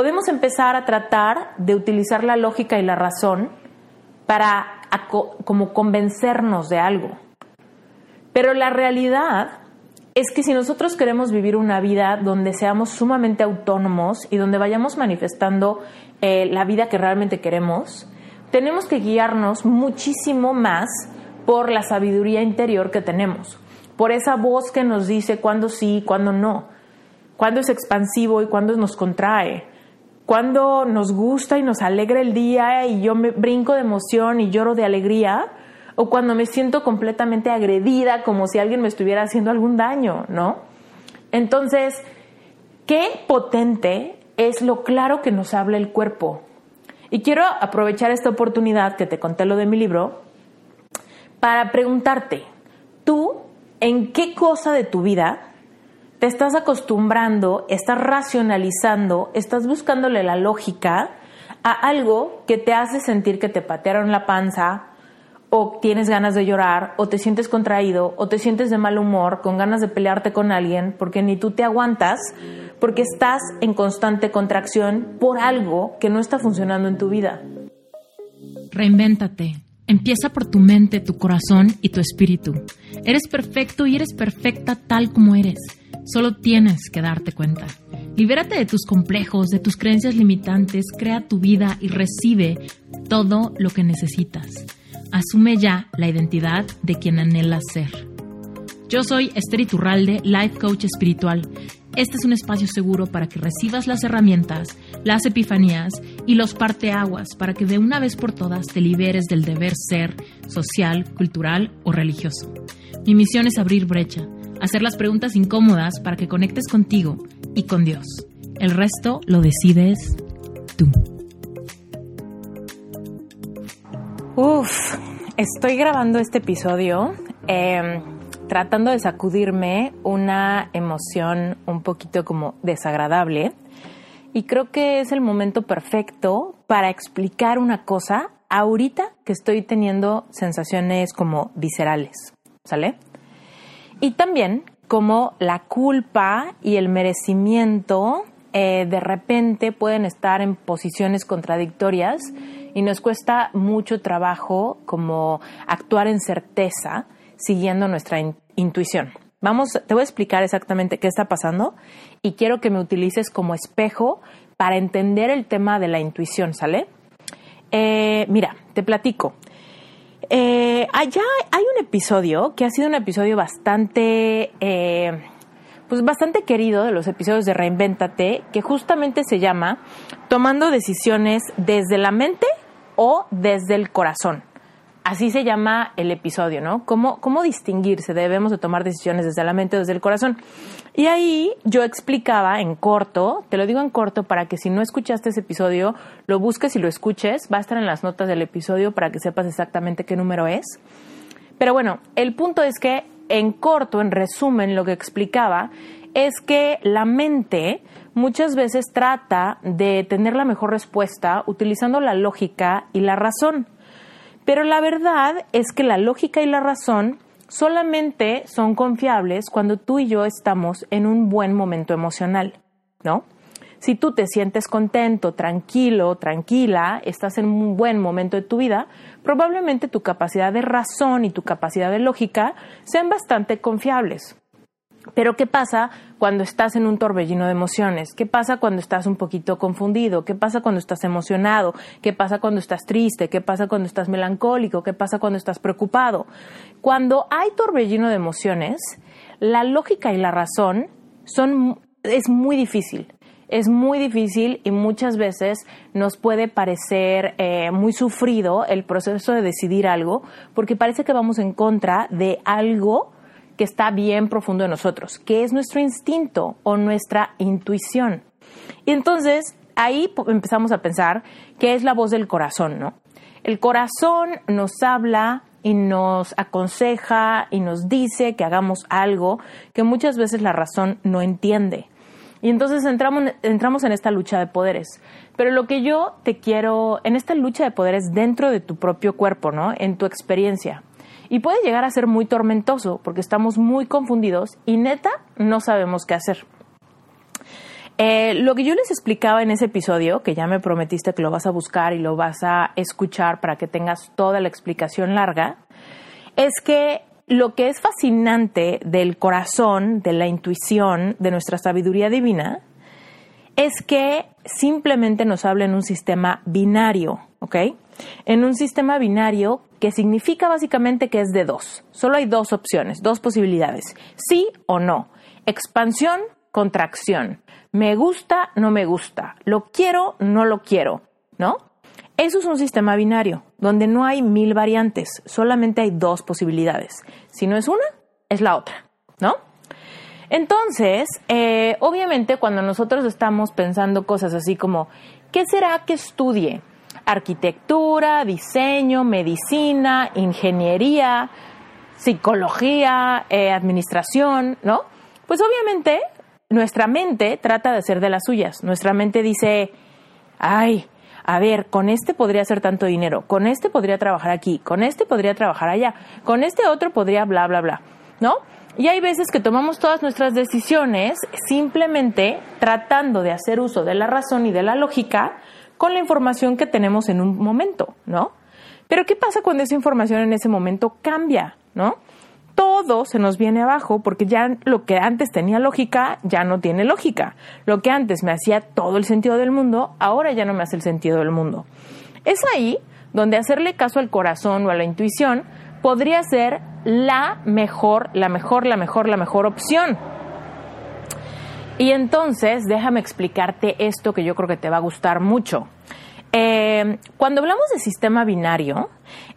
podemos empezar a tratar de utilizar la lógica y la razón para como convencernos de algo. Pero la realidad es que si nosotros queremos vivir una vida donde seamos sumamente autónomos y donde vayamos manifestando eh, la vida que realmente queremos, tenemos que guiarnos muchísimo más por la sabiduría interior que tenemos, por esa voz que nos dice cuándo sí, cuándo no, cuándo es expansivo y cuándo nos contrae, cuándo nos gusta y nos alegra el día y yo me brinco de emoción y lloro de alegría, o cuando me siento completamente agredida como si alguien me estuviera haciendo algún daño, ¿no? Entonces, qué potente es lo claro que nos habla el cuerpo. Y quiero aprovechar esta oportunidad que te conté lo de mi libro para preguntarte, ¿tú en qué cosa de tu vida te estás acostumbrando, estás racionalizando, estás buscándole la lógica a algo que te hace sentir que te patearon la panza, o tienes ganas de llorar, o te sientes contraído, o te sientes de mal humor, con ganas de pelearte con alguien, porque ni tú te aguantas, porque estás en constante contracción por algo que no está funcionando en tu vida. Reinvéntate. Empieza por tu mente, tu corazón y tu espíritu. Eres perfecto y eres perfecta tal como eres. Solo tienes que darte cuenta. Libérate de tus complejos, de tus creencias limitantes, crea tu vida y recibe todo lo que necesitas. Asume ya la identidad de quien anhelas ser. Yo soy Esther Iturralde, Life Coach Espiritual. Este es un espacio seguro para que recibas las herramientas, las epifanías y los parteaguas para que de una vez por todas te liberes del deber ser social, cultural o religioso. Mi misión es abrir brecha, hacer las preguntas incómodas para que conectes contigo y con Dios. El resto lo decides tú. Uf, estoy grabando este episodio em, tratando de sacudirme una emoción un poquito como desagradable y creo que es el momento perfecto para explicar una cosa ahorita que estoy teniendo sensaciones como viscerales, ¿sale? Y también como la culpa y el merecimiento eh, de repente pueden estar en posiciones contradictorias y nos cuesta mucho trabajo como actuar en certeza siguiendo nuestra intuición. Vamos, te voy a explicar exactamente qué está pasando y quiero que me utilices como espejo para entender el tema de la intuición, ¿sale? Eh, mira, te platico. Eh, allá hay un episodio que ha sido un episodio bastante, eh, pues bastante querido de los episodios de Reinvéntate, que justamente se llama Tomando decisiones desde la mente o desde el corazón. Así se llama el episodio, ¿no? ¿Cómo, cómo distinguirse? Debemos de tomar decisiones desde la mente o desde el corazón. Y ahí yo explicaba en corto, te lo digo en corto para que si no escuchaste ese episodio, lo busques y lo escuches. Va a estar en las notas del episodio para que sepas exactamente qué número es. Pero bueno, el punto es que en corto, en resumen, lo que explicaba es que la mente muchas veces trata de tener la mejor respuesta utilizando la lógica y la razón. Pero la verdad es que la lógica y la razón solamente son confiables cuando tú y yo estamos en un buen momento emocional, ¿no? Si tú te sientes contento, tranquilo, tranquila, estás en un buen momento de tu vida, probablemente tu capacidad de razón y tu capacidad de lógica sean bastante confiables. Pero ¿qué pasa cuando estás en un torbellino de emociones? ¿Qué pasa cuando estás un poquito confundido? ¿Qué pasa cuando estás emocionado? ¿Qué pasa cuando estás triste? ¿Qué pasa cuando estás melancólico? ¿Qué pasa cuando estás preocupado? Cuando hay torbellino de emociones, la lógica y la razón son es muy difícil. Es muy difícil y muchas veces nos puede parecer eh, muy sufrido el proceso de decidir algo porque parece que vamos en contra de algo que está bien profundo en nosotros, que es nuestro instinto o nuestra intuición. Y entonces ahí empezamos a pensar que es la voz del corazón, ¿no? El corazón nos habla y nos aconseja y nos dice que hagamos algo que muchas veces la razón no entiende. Y entonces entramos, entramos en esta lucha de poderes. Pero lo que yo te quiero, en esta lucha de poderes dentro de tu propio cuerpo, ¿no? En tu experiencia y puede llegar a ser muy tormentoso porque estamos muy confundidos y neta no sabemos qué hacer. Eh, lo que yo les explicaba en ese episodio, que ya me prometiste que lo vas a buscar y lo vas a escuchar para que tengas toda la explicación larga, es que lo que es fascinante del corazón, de la intuición, de nuestra sabiduría divina, es que simplemente nos habla en un sistema binario, ¿ok? En un sistema binario que significa básicamente que es de dos. Solo hay dos opciones, dos posibilidades, sí o no. Expansión, contracción. Me gusta, no me gusta. Lo quiero, no lo quiero, ¿no? Eso es un sistema binario, donde no hay mil variantes, solamente hay dos posibilidades. Si no es una, es la otra, ¿no? Entonces, eh, obviamente cuando nosotros estamos pensando cosas así como, ¿qué será que estudie? Arquitectura, diseño, medicina, ingeniería, psicología, eh, administración, ¿no? Pues obviamente nuestra mente trata de hacer de las suyas. Nuestra mente dice, ay, a ver, con este podría hacer tanto dinero, con este podría trabajar aquí, con este podría trabajar allá, con este otro podría bla, bla, bla, ¿no? Y hay veces que tomamos todas nuestras decisiones simplemente tratando de hacer uso de la razón y de la lógica con la información que tenemos en un momento, ¿no? Pero ¿qué pasa cuando esa información en ese momento cambia, ¿no? Todo se nos viene abajo porque ya lo que antes tenía lógica ya no tiene lógica. Lo que antes me hacía todo el sentido del mundo, ahora ya no me hace el sentido del mundo. Es ahí donde hacerle caso al corazón o a la intuición podría ser la mejor, la mejor, la mejor, la mejor opción. Y entonces, déjame explicarte esto que yo creo que te va a gustar mucho. Eh, cuando hablamos de sistema binario,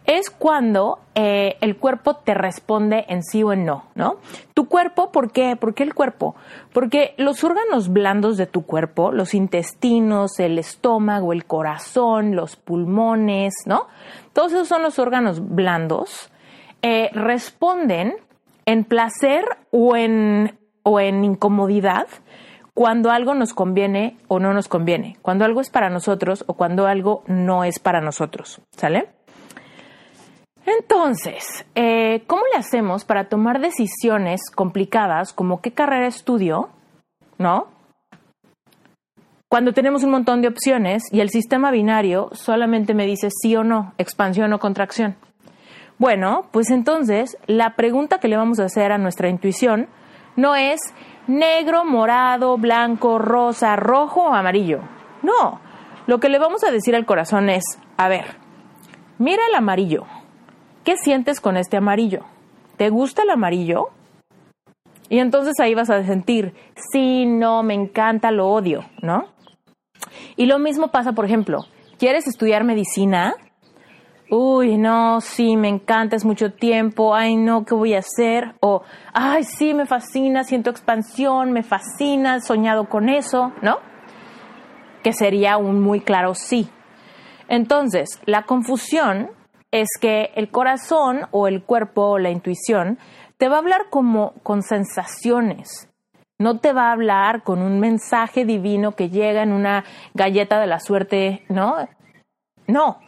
es cuando eh, el cuerpo te responde en sí o en no, ¿no? Tu cuerpo, ¿por qué? ¿Por qué el cuerpo? Porque los órganos blandos de tu cuerpo, los intestinos, el estómago, el corazón, los pulmones, ¿no? Todos esos son los órganos blandos eh, responden en placer o en, o en incomodidad cuando algo nos conviene o no nos conviene, cuando algo es para nosotros o cuando algo no es para nosotros, ¿sale? Entonces, eh, ¿cómo le hacemos para tomar decisiones complicadas como qué carrera estudio? ¿No? Cuando tenemos un montón de opciones y el sistema binario solamente me dice sí o no, expansión o contracción. Bueno, pues entonces la pregunta que le vamos a hacer a nuestra intuición no es negro, morado, blanco, rosa, rojo o amarillo. No, lo que le vamos a decir al corazón es, a ver, mira el amarillo. ¿Qué sientes con este amarillo? ¿Te gusta el amarillo? Y entonces ahí vas a sentir, sí, no, me encanta, lo odio, ¿no? Y lo mismo pasa, por ejemplo, ¿quieres estudiar medicina? Uy, no, sí, me encanta, es mucho tiempo, ay, no, ¿qué voy a hacer? O, ay, sí, me fascina, siento expansión, me fascina, he soñado con eso, ¿no? Que sería un muy claro sí. Entonces, la confusión es que el corazón o el cuerpo o la intuición te va a hablar como con sensaciones. No te va a hablar con un mensaje divino que llega en una galleta de la suerte, ¿no? No,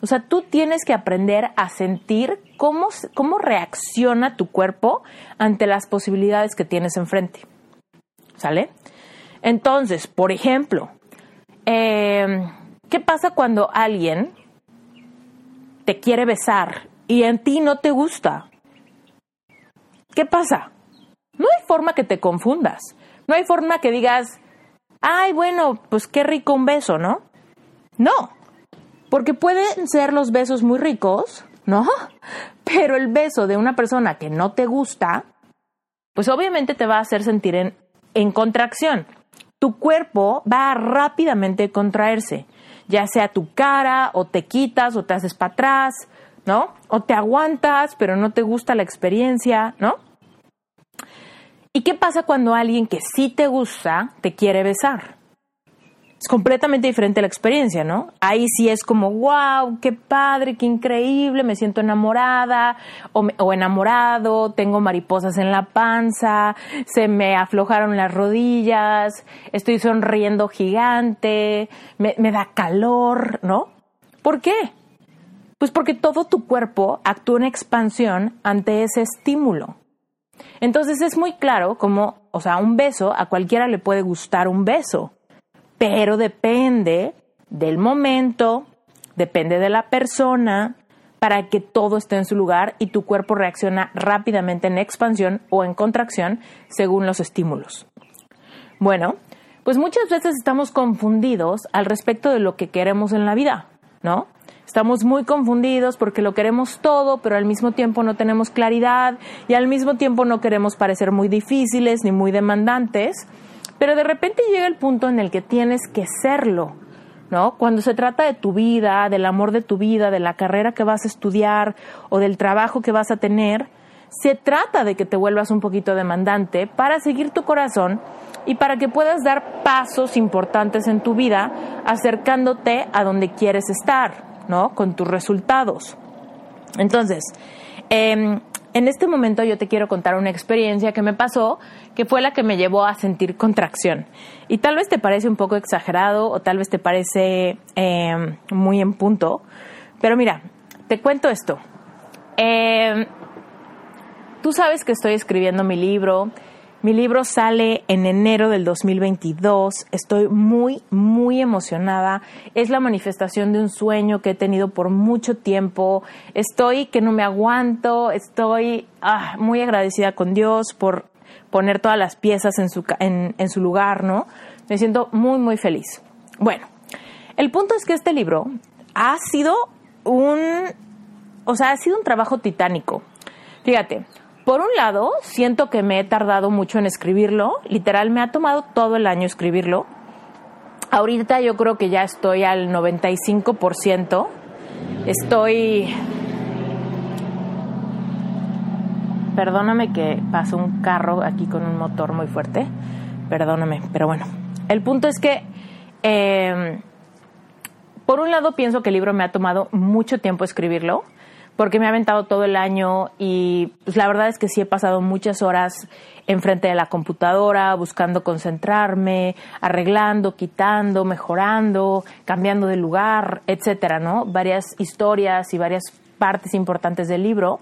o sea, tú tienes que aprender a sentir cómo, cómo reacciona tu cuerpo ante las posibilidades que tienes enfrente. ¿Sale? Entonces, por ejemplo, em, ¿qué pasa cuando alguien te quiere besar y en ti no te gusta? ¿Qué pasa? No hay forma que te confundas. No hay forma que digas, ay, bueno, pues qué rico un beso, ¿no? No, porque pueden ser los besos muy ricos, ¿no? Pero el beso de una persona que no te gusta, pues obviamente te va a hacer sentir en, contracción. Tu cuerpo va a rápidamente contraerse, ya sea tu cara, o te quitas, o te haces para atrás, ¿no? O te aguantas, pero no te gusta la experiencia, ¿no? ¿Y qué pasa cuando alguien que sí te gusta te quiere besar? Es completamente diferente la experiencia, ¿no? Ahí sí es como, wow, qué padre, qué increíble, me siento enamorada o, enamorado, tengo mariposas en la panza, se me aflojaron las rodillas, estoy sonriendo gigante, me, me da calor, ¿no? ¿Por qué? Pues porque todo tu cuerpo actúa en expansión ante ese estímulo. Entonces es muy claro como o sea, un beso, a cualquiera le puede gustar un beso, pero depende del momento, depende de la persona, para que todo esté en su lugar y tu cuerpo reacciona rápidamente en expansión o en contracción según los estímulos. Bueno, pues muchas veces estamos confundidos al respecto de lo que queremos en la vida, ¿no? Estamos muy confundidos porque lo queremos todo, pero al mismo tiempo no tenemos claridad y al mismo tiempo no queremos parecer muy difíciles ni muy demandantes, pero de repente llega el punto en el que tienes que serlo, ¿no? Cuando se trata de tu vida, del amor de tu vida, de la carrera que vas a estudiar o del trabajo que vas a tener, se trata de que te vuelvas un poquito demandante para seguir tu corazón y para que puedas dar pasos importantes en tu vida acercándote a donde quieres estar. ¿no? Con tus resultados. Entonces, em, en este momento yo te quiero contar una experiencia que me pasó, que fue la que me llevó a sentir contracción. Y tal vez te parece un poco exagerado o tal vez te parece em, muy en punto, pero mira, te cuento esto. Em, tú sabes que estoy escribiendo mi libro, mi libro sale en enero del 2022. Estoy muy, muy emocionada. Es la manifestación de un sueño que he tenido por mucho tiempo. Estoy que no me aguanto. Estoy ah, muy agradecida con Dios por poner todas las piezas en su, en, en su lugar, ¿no? Me siento muy, muy feliz. Bueno, el punto es que este libro ha sido un, o sea, ha sido un trabajo titánico. Fíjate, por un lado, siento que me he tardado mucho en escribirlo, literal me ha tomado todo el año escribirlo. Ahorita yo creo que ya estoy al 95%. Estoy... Perdóname que pasó un carro aquí con un motor muy fuerte. Perdóname, pero bueno. El punto es que... Eh, por un lado pienso que el libro me ha tomado mucho tiempo escribirlo porque me ha aventado todo el año y pues la verdad es que sí he pasado muchas horas enfrente de la computadora buscando concentrarme, arreglando, quitando, mejorando, cambiando de lugar, etcétera, ¿no? Varias historias y varias partes importantes del libro.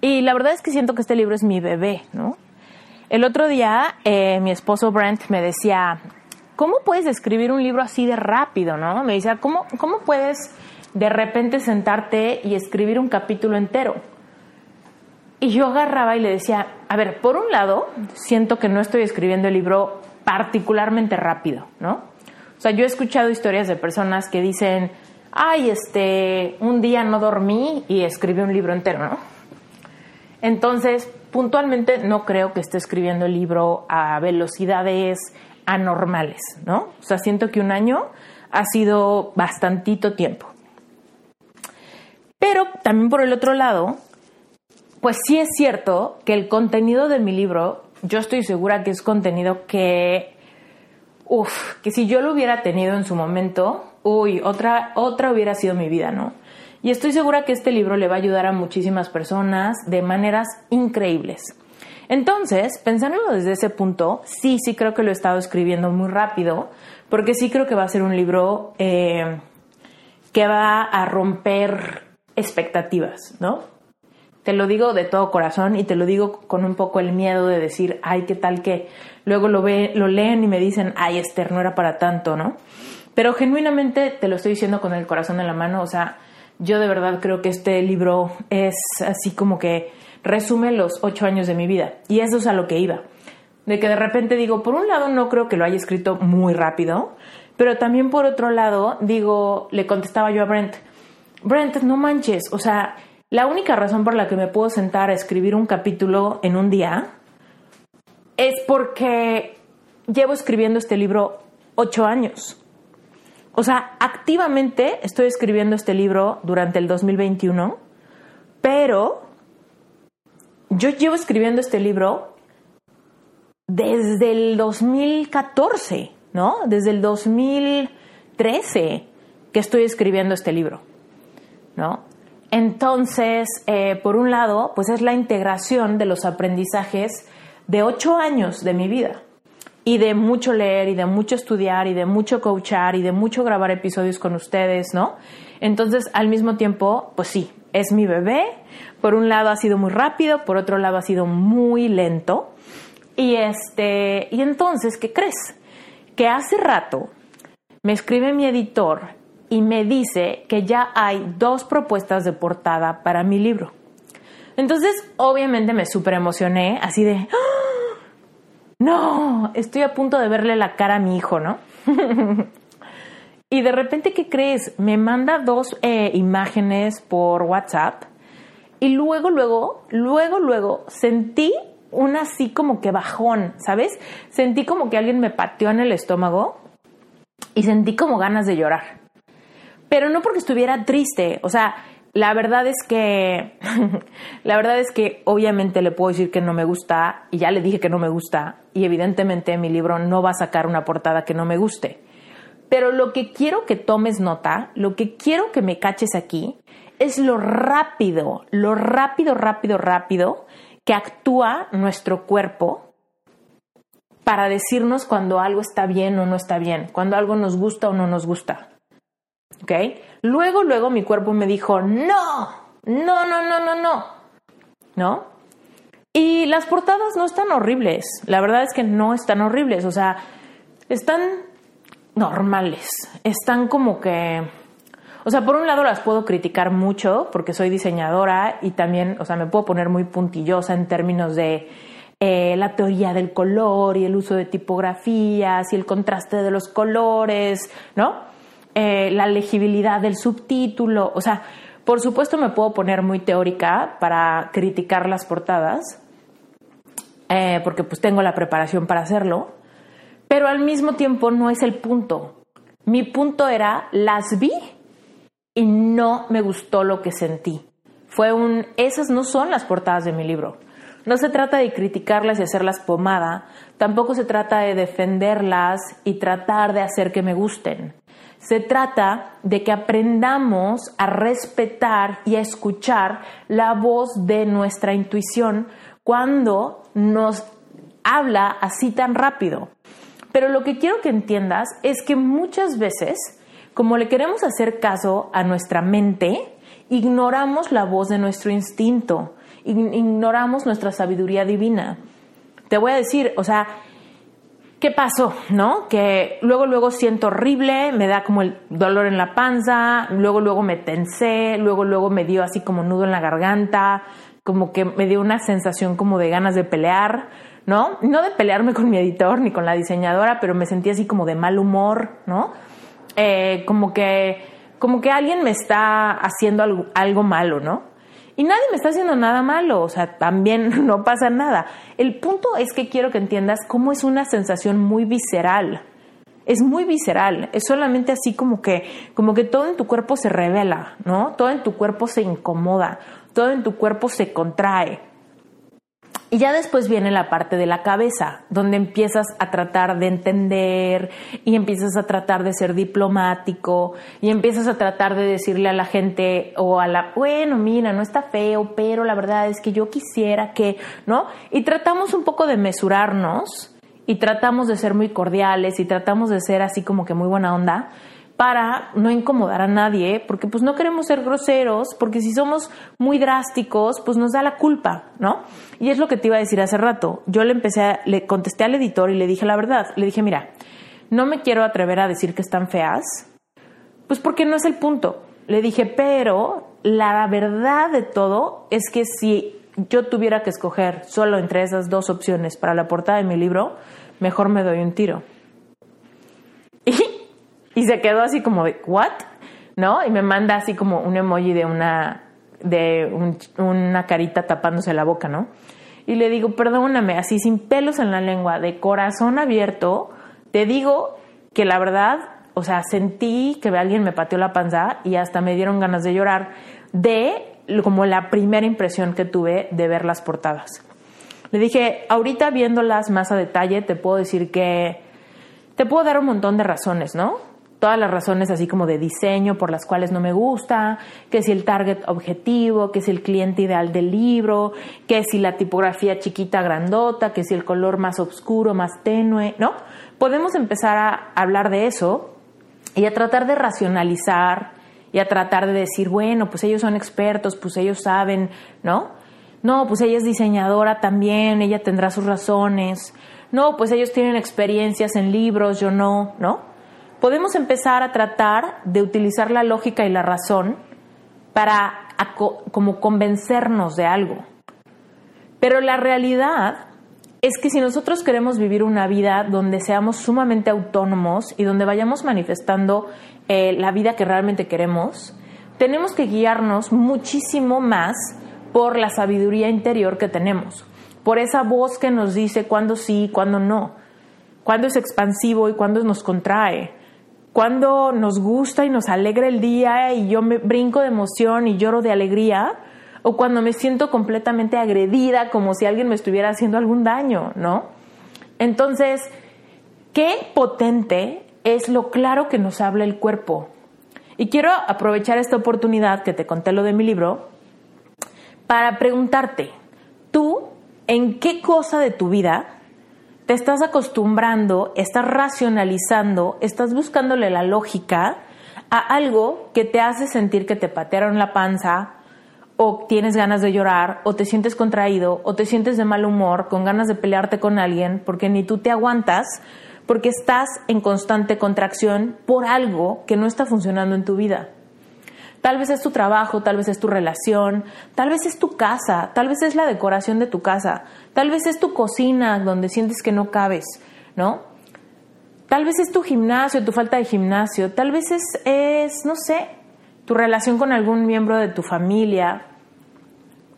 Y la verdad es que siento que este libro es mi bebé, ¿no? El otro día eh, mi esposo Brent me decía, ¿cómo puedes escribir un libro así de rápido, no? Me decía, ¿cómo, cómo puedes de repente sentarte y escribir un capítulo entero. Y yo agarraba y le decía, a ver, por un lado, siento que no estoy escribiendo el libro particularmente rápido, ¿no? O sea, yo he escuchado historias de personas que dicen, ay, este, un día no dormí y escribí un libro entero, ¿no? Entonces, puntualmente no creo que esté escribiendo el libro a velocidades anormales, ¿no? O sea, siento que un año ha sido bastantito tiempo. Pero también por el otro lado, pues sí es cierto que el contenido de mi libro, yo estoy segura que es contenido que, uff, que si yo lo hubiera tenido en su momento, uy, otra, otra hubiera sido mi vida, ¿no? Y estoy segura que este libro le va a ayudar a muchísimas personas de maneras increíbles. Entonces, pensándolo desde ese punto, sí, sí creo que lo he estado escribiendo muy rápido, porque sí creo que va a ser un libro eh, que va a romper expectativas, ¿no? Te lo digo de todo corazón y te lo digo con un poco el miedo de decir, ay, qué tal que luego lo, ve, lo leen y me dicen, ay, Esther, no era para tanto, ¿no? Pero genuinamente te lo estoy diciendo con el corazón en la mano, o sea, yo de verdad creo que este libro es así como que resume los ocho años de mi vida y eso es a lo que iba. De que de repente digo, por un lado no creo que lo haya escrito muy rápido, pero también por otro lado digo, le contestaba yo a Brent, Brent, no manches, o sea, la única razón por la que me puedo sentar a escribir un capítulo en un día es porque llevo escribiendo este libro ocho años. O sea, activamente estoy escribiendo este libro durante el 2021, pero yo llevo escribiendo este libro desde el 2014, ¿no? Desde el 2013 que estoy escribiendo este libro. Entonces, eh, por un lado, pues es la integración de los aprendizajes de ocho años de mi vida y de mucho leer y de mucho estudiar y de mucho coachar y de mucho grabar episodios con ustedes, ¿no? Entonces, al mismo tiempo, pues sí, es mi bebé. Por un lado ha sido muy rápido, por otro lado ha sido muy lento. Y este, y entonces, ¿qué crees? Que hace rato me escribe mi editor y me dice que ya hay dos propuestas de portada para mi libro. Entonces, obviamente me súper emocioné, así de, ¡Ah! no, estoy a punto de verle la cara a mi hijo, ¿no? y de repente, ¿qué crees? Me manda dos eh, imágenes por WhatsApp y luego, luego, luego, luego sentí un así como que bajón, ¿sabes? Sentí como que alguien me pateó en el estómago y sentí como ganas de llorar. Pero no porque estuviera triste, o sea, la verdad es que, la verdad es que obviamente le puedo decir que no me gusta y ya le dije que no me gusta y evidentemente mi libro no va a sacar una portada que no me guste. Pero lo que quiero que tomes nota, lo que quiero que me caches aquí, es lo rápido, lo rápido, rápido, rápido que actúa nuestro cuerpo para decirnos cuando algo está bien o no está bien, cuando algo nos gusta o no nos gusta. ¿Ok? Luego, luego mi cuerpo me dijo, no, no, no, no, no, no. ¿No? Y las portadas no están horribles. La verdad es que no están horribles. O sea, están normales. Están como que... O sea, por un lado las puedo criticar mucho porque soy diseñadora y también, o sea, me puedo poner muy puntillosa en términos de eh, la teoría del color y el uso de tipografías y el contraste de los colores, ¿no? Eh, la legibilidad del subtítulo, o sea, por supuesto me puedo poner muy teórica para criticar las portadas, eh, porque pues tengo la preparación para hacerlo, pero al mismo tiempo no es el punto. Mi punto era, las vi y no me gustó lo que sentí. Fue un, esas no son las portadas de mi libro. No se trata de criticarlas y hacerlas pomada, tampoco se trata de defenderlas y tratar de hacer que me gusten. Se trata de que aprendamos a respetar y a escuchar la voz de nuestra intuición cuando nos habla así tan rápido. Pero lo que quiero que entiendas es que muchas veces, como le queremos hacer caso a nuestra mente, ignoramos la voz de nuestro instinto ignoramos nuestra sabiduría divina. Te voy a decir, o sea, ¿qué pasó? ¿No? Que luego, luego siento horrible, me da como el dolor en la panza, luego, luego me tensé, luego, luego me dio así como nudo en la garganta, como que me dio una sensación como de ganas de pelear, ¿no? No de pelearme con mi editor ni con la diseñadora, pero me sentí así como de mal humor, ¿no? Eh, como que, como que alguien me está haciendo algo, algo malo, ¿no? Y nadie me está haciendo nada malo, o sea, también no pasa nada. El punto es que quiero que entiendas cómo es una sensación muy visceral. Es muy visceral, es solamente así como que, como que todo en tu cuerpo se revela, ¿no? Todo en tu cuerpo se incomoda, todo en tu cuerpo se contrae. Y ya después viene la parte de la cabeza, donde empiezas a tratar de entender y empiezas a tratar de ser diplomático y empiezas a tratar de decirle a la gente o a la, bueno, mira, no está feo, pero la verdad es que yo quisiera que, ¿no? Y tratamos un poco de mesurarnos y tratamos de ser muy cordiales y tratamos de ser así como que muy buena onda, para no incomodar a nadie, porque pues no queremos ser groseros, porque si somos muy drásticos, pues nos da la culpa, ¿no? Y es lo que te iba a decir hace rato. Yo le empecé, le contesté al editor y le dije la verdad. Le dije, mira, no me quiero atrever a decir que están feas, pues porque no es el punto. Le dije, pero la verdad de todo es que si yo tuviera que escoger solo entre esas dos opciones para la portada de mi libro, mejor me doy un tiro. Y y se quedó así como de, ¿what? ¿No? Y me manda así como un emoji de una, de una carita tapándose la boca, ¿no? Y le digo, perdóname, así sin pelos en la lengua, de corazón abierto, te digo que la verdad, o sea, sentí que alguien me pateó la panza y hasta me dieron ganas de llorar de como la primera impresión que tuve de ver las portadas. Le dije, ahorita viéndolas más a detalle, te puedo decir que te puedo dar un montón de razones, ¿no? Todas las razones así como de diseño por las cuales no me gusta, que si el target objetivo, que si el cliente ideal del libro, que si la tipografía chiquita grandota, que si el color más oscuro, más tenue, ¿no? Podemos empezar a hablar de eso y a tratar de racionalizar y a tratar de decir, bueno, pues ellos son expertos, pues ellos saben, ¿no? No, pues ella es diseñadora también, ella tendrá sus razones. No, pues ellos tienen experiencias en libros, yo no, ¿no? Podemos empezar a tratar de utilizar la lógica y la razón para como convencernos de algo. Pero la realidad es que si nosotros queremos vivir una vida donde seamos sumamente autónomos y donde vayamos manifestando eh, la vida que realmente queremos, tenemos que guiarnos muchísimo más por la sabiduría interior que tenemos, por esa voz que nos dice cuándo sí, cuándo no, cuándo es expansivo y cuándo nos contrae, cuándo nos gusta y nos alegra el día y yo me brinco de emoción y lloro de alegría, o cuando me siento completamente agredida como si alguien me estuviera haciendo algún daño, ¿no? Entonces, qué potente es lo claro que nos habla el cuerpo. Y quiero aprovechar esta oportunidad que te conté lo de mi libro para preguntarte, tú, ¿en qué cosa de tu vida te estás acostumbrando, estás racionalizando, estás buscándole la lógica a algo que te hace sentir que te patearon la panza, o tienes ganas de llorar, o te sientes contraído, o te sientes de mal humor, con ganas de pelearte con alguien, porque ni tú te aguantas, porque estás en constante contracción por algo que no está funcionando en tu vida. Tal vez es tu trabajo, tal vez es tu relación, tal vez es tu casa, tal vez es la decoración de tu casa, tal vez es tu cocina donde sientes que no cabes, ¿no? Tal vez es tu gimnasio, tu falta de gimnasio, tal vez es, es no sé, tu relación con algún miembro de tu familia,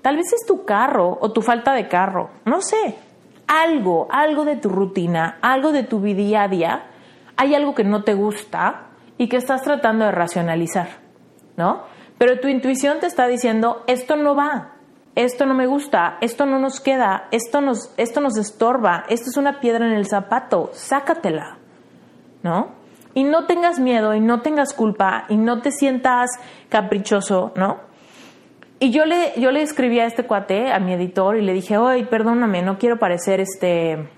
Tal vez es tu carro o tu falta de carro, no sé. Algo, algo de tu rutina, algo de tu día a día, hay algo que no te gusta y que estás tratando de racionalizar, ¿no? Pero tu intuición te está diciendo, esto no va, esto no me gusta, esto no nos queda, esto nos, esto nos estorba, esto es una piedra en el zapato, sácatela, ¿no? Y no tengas miedo y no tengas culpa y no te sientas caprichoso, ¿no? Y yo le, yo le escribí a este cuate, a mi editor, y le dije, oye, perdóname, no quiero parecer este...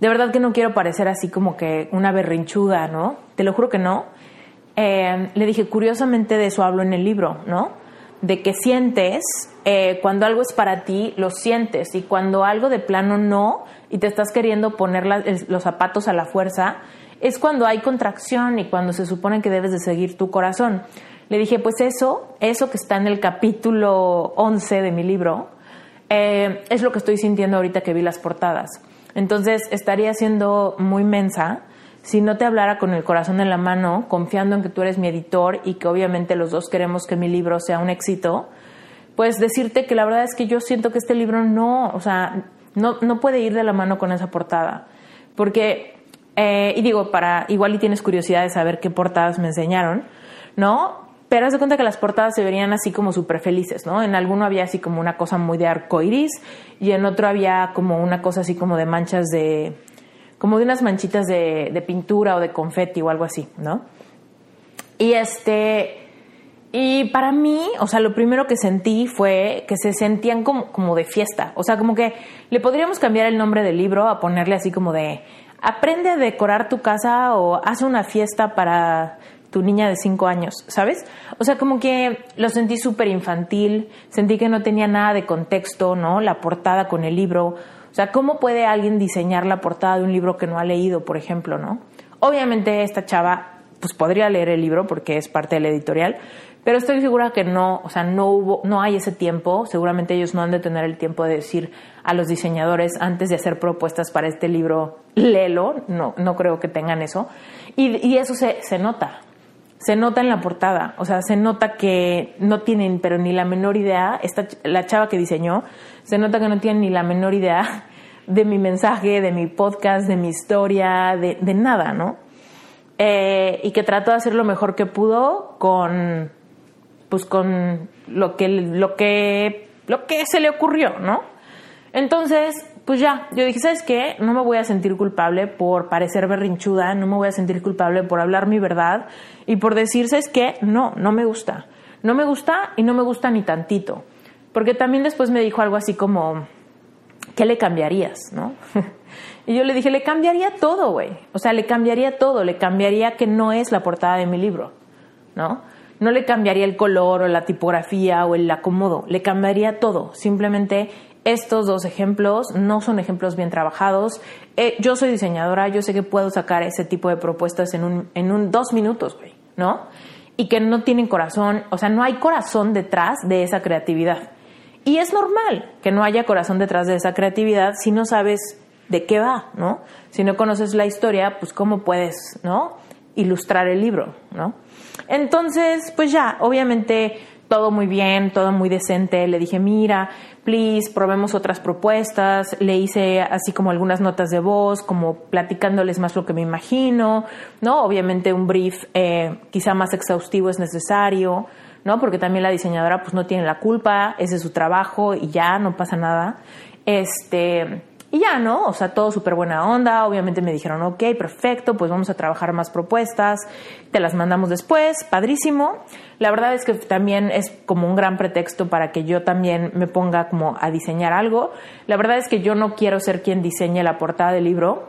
De verdad que no quiero parecer así como que una berrinchuda, ¿no? Te lo juro que no. Eh, le dije, curiosamente de eso hablo en el libro, ¿no? De que sientes, eh, cuando algo es para ti, lo sientes. Y cuando algo de plano no, y te estás queriendo poner los zapatos a la fuerza, es cuando hay contracción y cuando se supone que debes de seguir tu corazón. Le dije, pues eso, eso que está en el capítulo 11 de mi libro, eh, es lo que estoy sintiendo ahorita que vi las portadas. Entonces estaría siendo muy mensa si no te hablara con el corazón en la mano, confiando en que tú eres mi editor y que obviamente los dos queremos que mi libro sea un éxito, pues decirte que la verdad es que yo siento que este libro no, o sea, no, no puede ir de la mano con esa portada. Porque, eh, y digo, para, igual y tienes curiosidad de saber qué portadas me enseñaron, ¿no? Pero haz de cuenta que las portadas se verían así como súper felices, ¿no? En alguno había así como una cosa muy de arco iris y en otro había como una cosa así como de manchas de. Como de unas manchitas de, pintura o de confeti o algo así, ¿no? Y este. Y para mí, o sea, lo primero que sentí fue que se sentían como, como de fiesta. O sea, como que le podríamos cambiar el nombre del libro a ponerle así como de aprende a decorar tu casa o haz una fiesta para tu niña de cinco años, ¿sabes? O sea, como que lo sentí súper infantil, sentí que no tenía nada de contexto, ¿no? La portada con el libro. O sea, ¿cómo puede alguien diseñar la portada de un libro que no ha leído, por ejemplo, ¿no? Obviamente esta chava pues podría leer el libro porque es parte del editorial, pero estoy segura que no, o sea, no hubo, no hay ese tiempo, seguramente ellos no han de tener el tiempo de decir a los diseñadores antes de hacer propuestas para este libro, léelo, no, no creo que tengan eso, y, y eso se, se nota, se nota en la portada, o sea, se nota que no tienen, pero ni la menor idea, esta, la chava que diseñó, se nota que no tienen ni la menor idea de mi mensaje, de mi podcast, de mi historia, de, nada, ¿no? Eh, y que trató de hacer lo mejor que pudo con, pues con lo que, lo que, lo que se le ocurrió, ¿no? Entonces, pues ya, yo dije, ¿sabes qué? No me voy a sentir culpable por parecer berrinchuda, no me voy a sentir culpable por hablar mi verdad y por decir, ¿sabes qué? No, no me gusta. No me gusta y no me gusta ni tantito. Porque también después me dijo algo así como, ¿qué le cambiarías? ¿No? y yo le dije, le cambiaría todo, güey. O sea, le cambiaría todo, le cambiaría que no es la portada de mi libro, ¿no? no le cambiaría el color o la tipografía o el acomodo, le cambiaría todo. Simplemente estos dos ejemplos no son ejemplos bien trabajados. Eh, yo soy diseñadora, yo sé que puedo sacar ese tipo de propuestas en un, en un dos minutos, güey, ¿no? Y que no tienen corazón, o sea, no hay corazón detrás de esa creatividad. Y es normal que no haya corazón detrás de esa creatividad si no sabes de qué va, ¿no? Si no conoces la historia, pues cómo puedes, ¿no? Ilustrar el libro, ¿no? Entonces, pues ya, obviamente todo muy bien, todo muy decente. Le dije, mira, please, probemos otras propuestas. Le hice así como algunas notas de voz, como platicándoles más lo que me imagino, ¿no? Obviamente un brief eh, quizá más exhaustivo es necesario, ¿no? Porque también la diseñadora pues no tiene la culpa, ese es su trabajo y ya, no pasa nada. Este, y ya, ¿no? O sea, todo súper buena onda. Obviamente me dijeron, ok, perfecto, pues vamos a trabajar más propuestas. Te las mandamos después, padrísimo. La verdad es que también es como un gran pretexto para que yo también me ponga como a diseñar algo. La verdad es que yo no quiero ser quien diseñe la portada del libro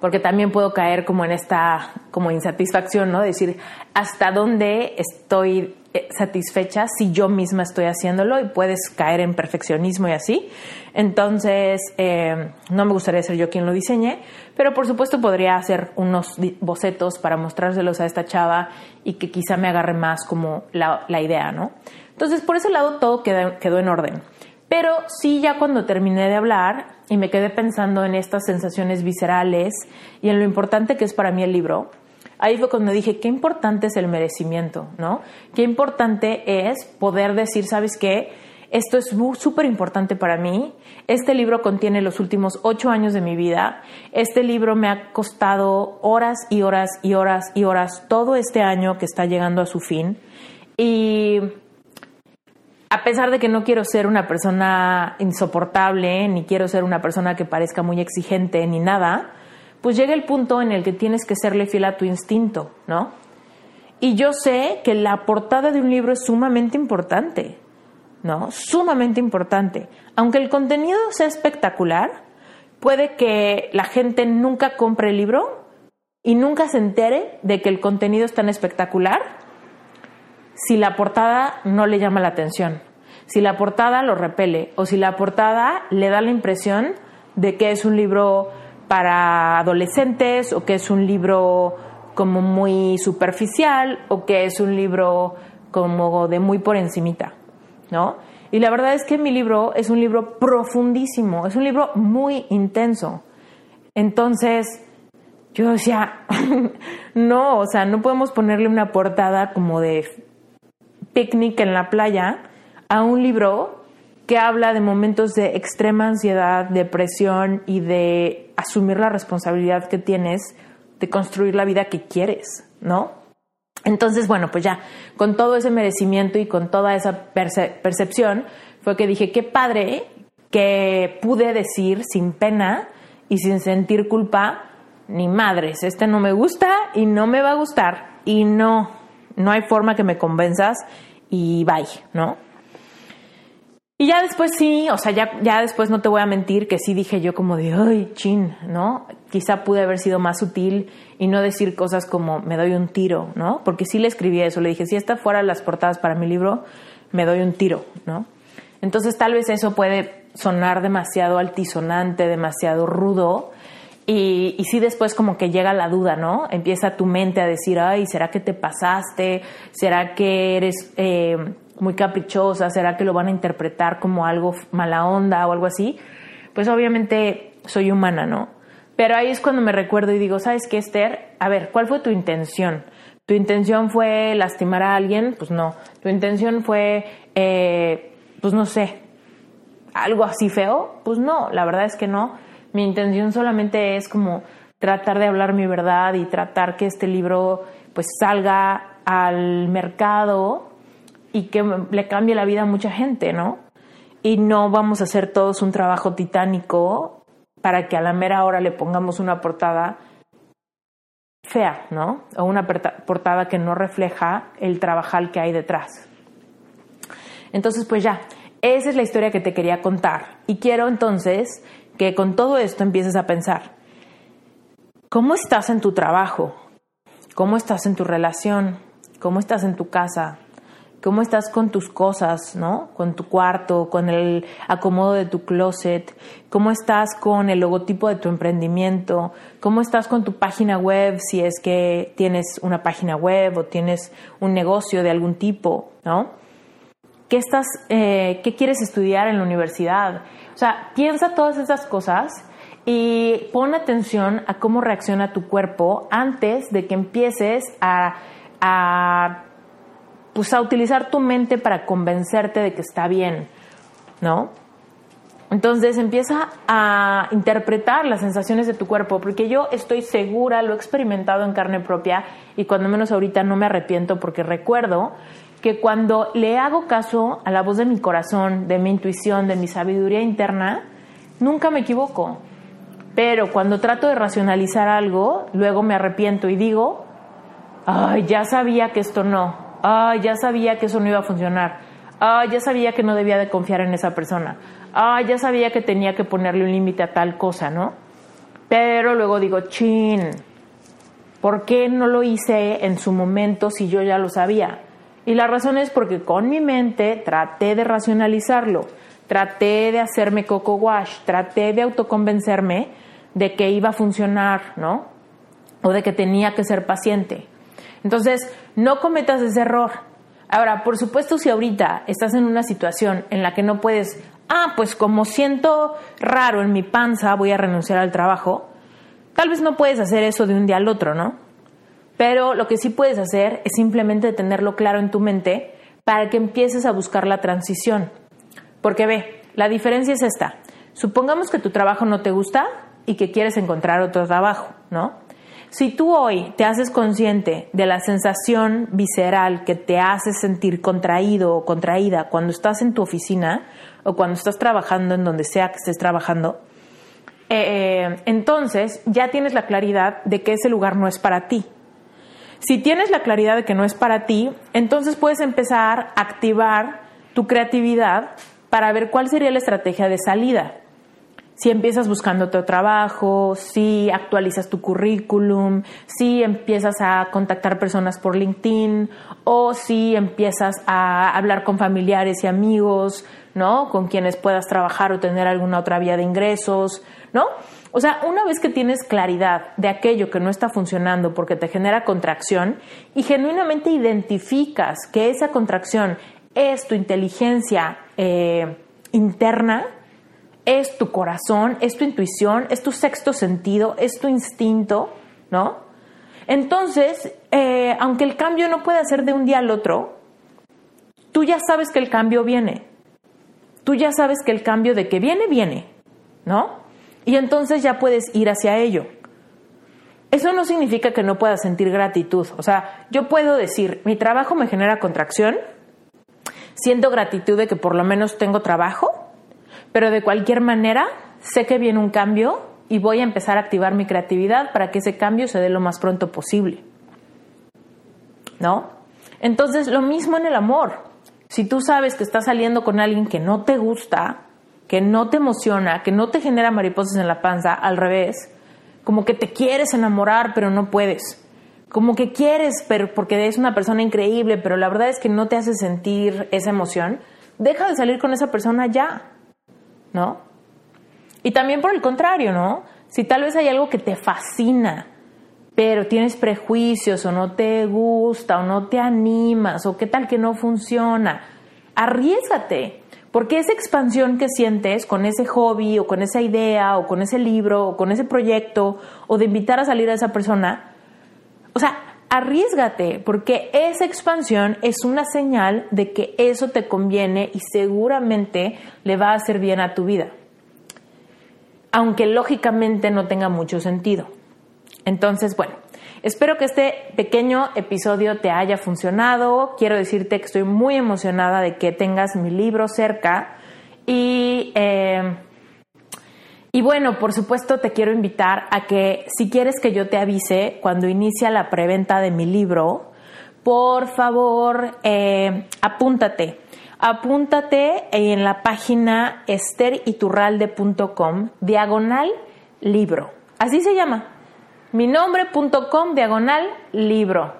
porque también puedo caer como en esta como insatisfacción, ¿no? Decir hasta dónde estoy satisfecha si yo misma estoy haciéndolo y puedes caer en perfeccionismo y así. Entonces, eh, no me gustaría ser yo quien lo diseñe, pero por supuesto podría hacer unos bocetos para mostrárselos a esta chava y que quizá me agarre más como la, la idea, ¿no? Entonces, por ese lado todo quedó, quedó en orden. Pero sí, ya cuando terminé de hablar y me quedé pensando en estas sensaciones viscerales y en lo importante que es para mí el libro, ahí fue cuando dije, qué importante es el merecimiento, ¿no? Qué importante es poder decir, ¿sabes qué? Esto es súper importante para mí. Este libro contiene los últimos ocho años de mi vida. Este libro me ha costado horas y horas y horas y horas todo este año que está llegando a su fin. Y a pesar de que no quiero ser una persona insoportable, ni quiero ser una persona que parezca muy exigente, ni nada, pues llega el punto en el que tienes que serle fiel a tu instinto, ¿no? Y yo sé que la portada de un libro es sumamente importante, ¿no? Sumamente importante. Aunque el contenido sea espectacular, puede que la gente nunca compre el libro y nunca se entere de que el contenido es tan espectacular si la portada no le llama la atención, si la portada lo repele o si la portada le da la impresión de que es un libro para adolescentes o que es un libro como muy superficial o que es un libro como de muy por encimita, ¿no? Y la verdad es que mi libro es un libro profundísimo, es un libro muy intenso. Entonces, yo decía, no, o sea, no podemos ponerle una portada como de picnic en la playa a un libro que habla de momentos de extrema ansiedad, depresión y de asumir la responsabilidad que tienes de construir la vida que quieres, ¿no? Entonces, bueno, pues ya, con todo ese merecimiento y con toda esa percepción, fue que dije, qué padre que pude decir sin pena y sin sentir culpa, ni madres, este no me gusta y no me va a gustar y no, no hay forma que me convenzas y bye, ¿no? Y ya después sí, o sea, ya, ya después no te voy a mentir que sí dije yo como de, ay, chin, ¿no? Quizá pude haber sido más sutil y no decir cosas como me doy un tiro, ¿no? Porque sí le escribí eso, le dije, si esta fuera las portadas para mi libro, me doy un tiro, ¿no? Entonces tal vez eso puede sonar demasiado altisonante, demasiado rudo, y, y, sí después como que llega la duda, ¿no? Empieza tu mente a decir, ay, ¿será que te pasaste? ¿Será que eres eh, muy caprichosa? ¿Será que lo van a interpretar como algo mala onda o algo así? Pues obviamente soy humana, ¿no? Pero ahí es cuando me recuerdo y digo, ¿sabes qué, Esther? A ver, ¿cuál fue tu intención? ¿Tu intención fue lastimar a alguien? Pues no. ¿Tu intención fue, eh, pues no sé, algo así feo? Pues no, la verdad es que no mi intención solamente es como tratar de hablar mi verdad y tratar que este libro pues salga al mercado y que le cambie la vida a mucha gente, ¿no? Y no vamos a hacer todos un trabajo titánico para que a la mera hora le pongamos una portada fea, ¿no? O una portada que no refleja el trabajal que hay detrás. Entonces, pues ya, esa es la historia que te quería contar. Y quiero entonces que con todo esto empieces a pensar, ¿cómo estás en tu trabajo? ¿Cómo estás en tu relación? cómo estás en tu casa, cómo estás con tus cosas, ¿no? Con tu cuarto, con el acomodo de tu closet, cómo estás con el logotipo de tu emprendimiento, cómo estás con tu página web, si es que tienes una página web o tienes un negocio de algún tipo, ¿no? ¿Qué, estás, eh, ¿Qué quieres estudiar en la universidad? O sea, piensa todas esas cosas y pon atención a cómo reacciona tu cuerpo antes de que empieces a, a pues a utilizar tu mente para convencerte de que está bien, ¿no? Entonces empieza a interpretar las sensaciones de tu cuerpo, porque yo estoy segura, lo he experimentado en carne propia y cuando menos ahorita no me arrepiento porque recuerdo que cuando le hago caso a la voz de mi corazón, de mi intuición, de mi sabiduría interna, nunca me equivoco. Pero cuando trato de racionalizar algo, luego me arrepiento y digo, ay, ya sabía que esto no, ah, ya sabía que eso no iba a funcionar, ah, ya sabía que no debía de confiar en esa persona, ah, ya sabía que tenía que ponerle un límite a tal cosa, ¿no? Pero luego digo, chin, ¿por qué no lo hice en su momento si yo ya lo sabía? Y la razón es porque con mi mente traté de racionalizarlo, traté de hacerme coco wash, traté de autoconvencerme de que iba a funcionar, ¿no? O de que tenía que ser paciente. Entonces, no cometas ese error. Ahora, por supuesto, si ahorita estás en una situación en la que no puedes, ah, pues como siento raro en mi panza, voy a renunciar al trabajo, tal vez no puedes hacer eso de un día al otro, ¿no? Pero lo que sí puedes hacer es simplemente tenerlo claro en tu mente para que empieces a buscar la transición. Porque ve, la diferencia es esta. Supongamos que tu trabajo no te gusta y que quieres encontrar otro trabajo, ¿no? Si tú hoy te haces consciente de la sensación visceral que te hace sentir contraído o contraída cuando estás en tu oficina o cuando estás trabajando en donde sea que estés trabajando, eh, entonces ya tienes la claridad de que ese lugar no es para ti. Si tienes la claridad de que no es para ti, entonces puedes empezar a activar tu creatividad para ver cuál sería la estrategia de salida si empiezas buscando otro trabajo, si actualizas tu currículum, si empiezas a contactar personas por LinkedIn o si empiezas a hablar con familiares y amigos, ¿no? Con quienes puedas trabajar o tener alguna otra vía de ingresos, ¿no? O sea, una vez que tienes claridad de aquello que no está funcionando porque te genera contracción y genuinamente identificas que esa contracción es tu inteligencia eh, interna, es tu corazón, es tu intuición, es tu sexto sentido, es tu instinto, ¿no? Entonces, eh, aunque el cambio no puede ser de un día al otro, tú ya sabes que el cambio viene. Tú ya sabes que el cambio de que viene, viene, ¿no? Y entonces ya puedes ir hacia ello. Eso no significa que no puedas sentir gratitud. O sea, yo puedo decir, mi trabajo me genera contracción, siento gratitud de que por lo menos tengo trabajo, pero de cualquier manera, sé que viene un cambio y voy a empezar a activar mi creatividad para que ese cambio se dé lo más pronto posible. ¿No? Entonces, lo mismo en el amor. Si tú sabes que estás saliendo con alguien que no te gusta, que no te emociona, que no te genera mariposas en la panza, al revés, como que te quieres enamorar pero no puedes, como que quieres pero porque es una persona increíble, pero la verdad es que no te hace sentir esa emoción, deja de salir con esa persona ya. Y también por el contrario, ¿no? Si tal vez hay algo que te fascina, pero tienes prejuicios o no te gusta o no te animas o qué tal que no funciona, arriesgate, porque esa expansión que sientes con ese hobby o con esa idea o con ese libro o con ese proyecto o de invitar a salir a esa persona, o sea, arriesgate, porque esa expansión es una señal de que eso te conviene y seguramente le va a hacer bien a tu vida, aunque lógicamente no tenga mucho sentido. Entonces, bueno, espero que este pequeño episodio te haya funcionado. Quiero decirte que estoy muy emocionada de que tengas mi libro cerca y... Eh, y bueno, por supuesto te quiero invitar a que si quieres que yo te avise cuando inicia la preventa de mi libro, por favor eh, apúntate. Apúntate en la página esteriturralde.com diagonal libro. Así se llama. Mi nombre.com diagonal libro.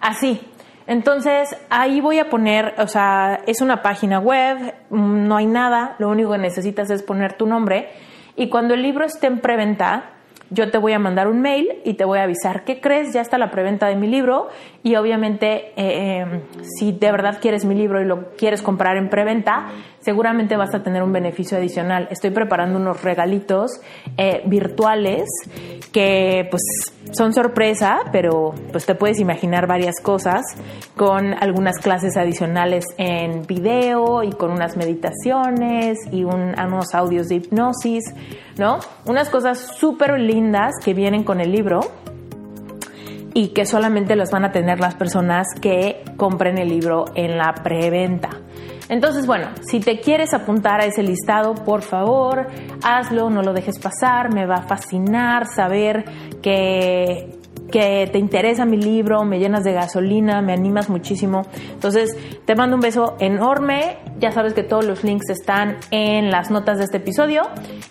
Así. Entonces ahí voy a poner, o sea, es una página web, mm, no hay nada, lo único que necesitas es poner tu nombre y cuando el libro esté en preventa, yo te voy a mandar un mail y te voy a avisar qué crees, ya está la preventa de mi libro. Y obviamente eh, em, si de verdad quieres mi libro y lo quieres comprar en preventa, seguramente vas a tener un beneficio adicional. Estoy preparando unos regalitos eh, virtuales que pues son sorpresa, pero pues te puedes imaginar varias cosas con algunas clases adicionales en video y con unas meditaciones y unos audios de hipnosis, ¿no? Unas cosas súper lindas que vienen con el libro y que solamente las van a tener las personas que compren el libro en la preventa. Entonces, bueno, si te quieres apuntar a ese listado, por favor, hazlo, no lo dejes pasar, me va a fascinar saber que que te interesa mi libro, me llenas de gasolina, me animas muchísimo. Entonces, te mando un beso enorme. Ya sabes que todos los links están en las notas de este episodio.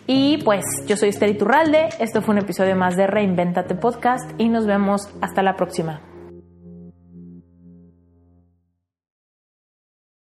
Y pues, yo soy Esther Iturralde. Esto fue un episodio más de Reinventate Podcast y nos vemos hasta la próxima.